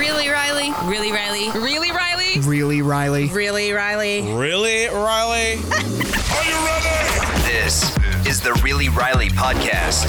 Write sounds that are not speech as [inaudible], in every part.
Really, Riley? Really, Riley? Really, Riley? Really, Riley? Really, Riley? Really, Riley? [laughs] Are you ready? This is the Really Riley podcast.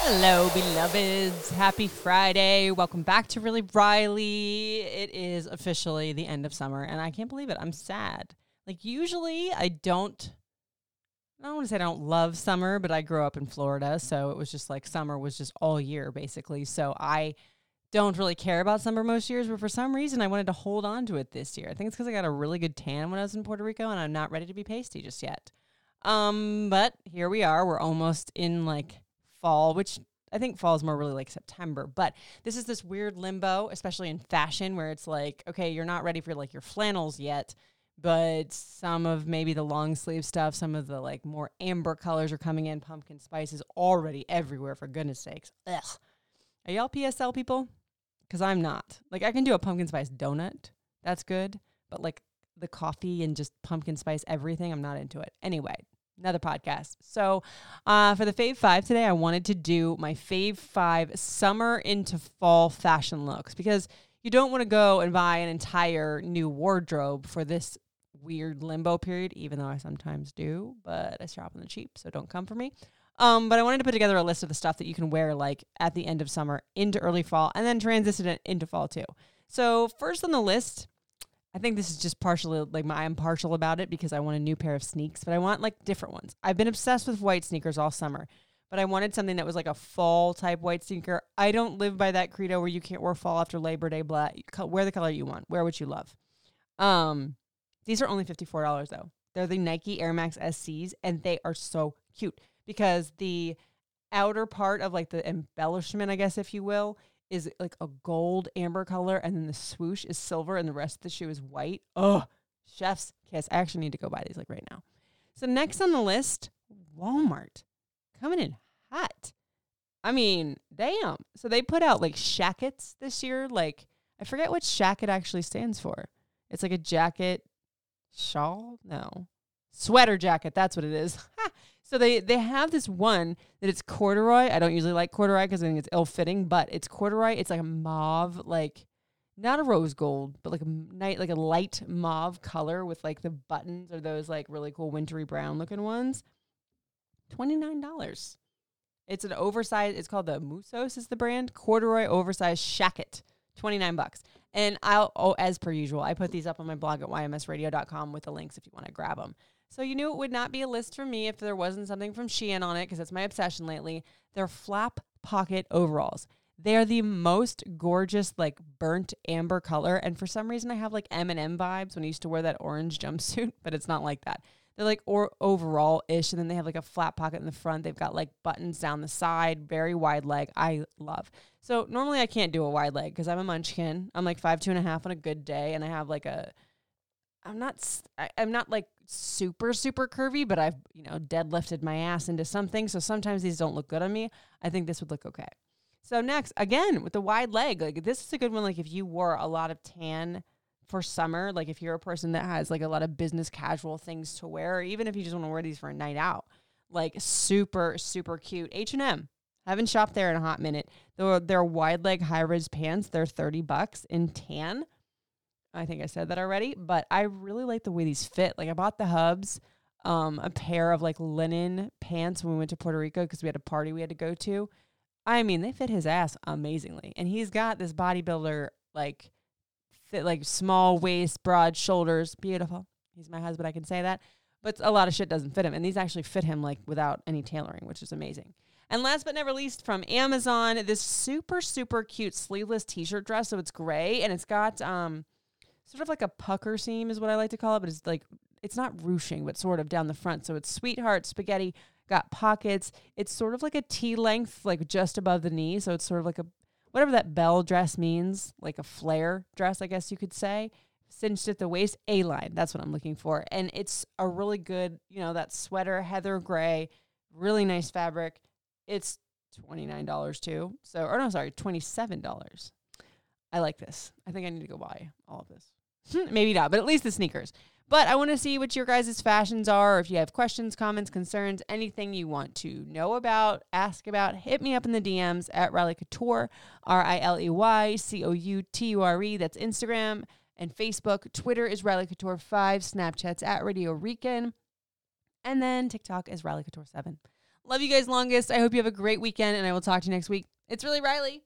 Hello, beloveds. Happy Friday. Welcome back to Really Riley. It is officially the end of summer, and I can't believe it. I'm sad. Like, usually I don't, I don't want to say I don't love summer, but I grew up in Florida. So it was just like summer was just all year, basically. So I don't really care about summer most years, but for some reason I wanted to hold on to it this year. I think it's because I got a really good tan when I was in Puerto Rico, and I'm not ready to be pasty just yet. Um, but here we are. We're almost in like fall, which I think fall is more really like September. But this is this weird limbo, especially in fashion, where it's like, okay, you're not ready for like your flannels yet, but some of maybe the long sleeve stuff, some of the like more amber colors are coming in. Pumpkin spice is already everywhere, for goodness sakes. Ugh. Are y'all PSL people? Because I'm not. Like, I can do a pumpkin spice donut. That's good. But like the coffee and just pumpkin spice everything, I'm not into it. Anyway, another podcast. So, uh, for the Fave Five today, I wanted to do my Fave Five summer into fall fashion looks because you don't want to go and buy an entire new wardrobe for this weird limbo period, even though I sometimes do, but I shop on the cheap, so don't come for me. Um, but I wanted to put together a list of the stuff that you can wear like at the end of summer into early fall and then transition it into fall too. So first on the list, I think this is just partially like my, I'm partial about it because I want a new pair of sneaks, but I want like different ones. I've been obsessed with white sneakers all summer, but I wanted something that was like a fall type white sneaker. I don't live by that credo where you can't wear fall after Labor Day. Co- wear the color you want, wear what you love. Um, these are only fifty four dollars though. They're the Nike Air Max SCs, and they are so cute because the outer part of like the embellishment, I guess if you will, is like a gold amber color, and then the swoosh is silver, and the rest of the shoe is white. Oh, chef's kiss! I actually need to go buy these like right now. So next on the list, Walmart coming in hot. I mean, damn. So they put out like shackets this year. Like I forget what shacket actually stands for. It's like a jacket, shawl? No, sweater jacket. That's what it is. [laughs] so they they have this one that it's corduroy. I don't usually like corduroy because I think it's ill fitting, but it's corduroy. It's like a mauve, like not a rose gold, but like a night like a light mauve color with like the buttons or those like really cool wintry brown looking ones. Twenty nine dollars. It's an oversized. It's called the Musos is the brand corduroy oversized shacket. Twenty nine bucks. And I'll oh as per usual, I put these up on my blog at ymsradio.com with the links if you want to grab them. So you knew it would not be a list for me if there wasn't something from Shein on it because that's my obsession lately. They're flap pocket overalls. They are the most gorgeous, like burnt amber color, and for some reason I have like M&M vibes when I used to wear that orange jumpsuit, [laughs] but it's not like that. They're like or overall ish, and then they have like a flat pocket in the front. They've got like buttons down the side, very wide leg. I love. So normally I can't do a wide leg because I'm a munchkin. I'm like five two and a half on a good day, and I have like a. I'm not. I, am not like super super curvy, but I've you know deadlifted my ass into something. So sometimes these don't look good on me. I think this would look okay. So next, again with the wide leg, like this is a good one. Like if you wore a lot of tan for summer, like if you're a person that has like a lot of business casual things to wear, or even if you just want to wear these for a night out, like super super cute. H and M. Haven't shopped there in a hot minute. They're, they're wide leg high res pants. They're thirty bucks in tan. I think I said that already, but I really like the way these fit. Like I bought the Hubs, um, a pair of like linen pants when we went to Puerto Rico because we had a party we had to go to. I mean, they fit his ass amazingly, and he's got this bodybuilder like fit like small waist, broad shoulders, beautiful. He's my husband, I can say that. But a lot of shit doesn't fit him, and these actually fit him like without any tailoring, which is amazing. And last but never least, from Amazon, this super super cute sleeveless t-shirt dress. So it's gray, and it's got um sort of like a pucker seam is what I like to call it, but it's like it's not ruching, but sort of down the front. So it's sweetheart spaghetti got pockets. It's sort of like a tea length, like just above the knee. So it's sort of like a whatever that bell dress means, like a flare dress, I guess you could say. Cinched at the waist, A line. That's what I'm looking for. And it's a really good, you know, that sweater, heather gray, really nice fabric. It's $29 too. So, or no, sorry, $27. I like this. I think I need to go buy all of this. [laughs] Maybe not, but at least the sneakers. But I want to see what your guys' fashions are. Or if you have questions, comments, concerns, anything you want to know about, ask about, hit me up in the DMs at Riley Couture, R I L E Y C O U T U R E. That's Instagram and Facebook. Twitter is Riley Couture 5. Snapchat's at Radio Rican. And then TikTok is Riley Couture 7. Love you guys longest. I hope you have a great weekend, and I will talk to you next week. It's really Riley.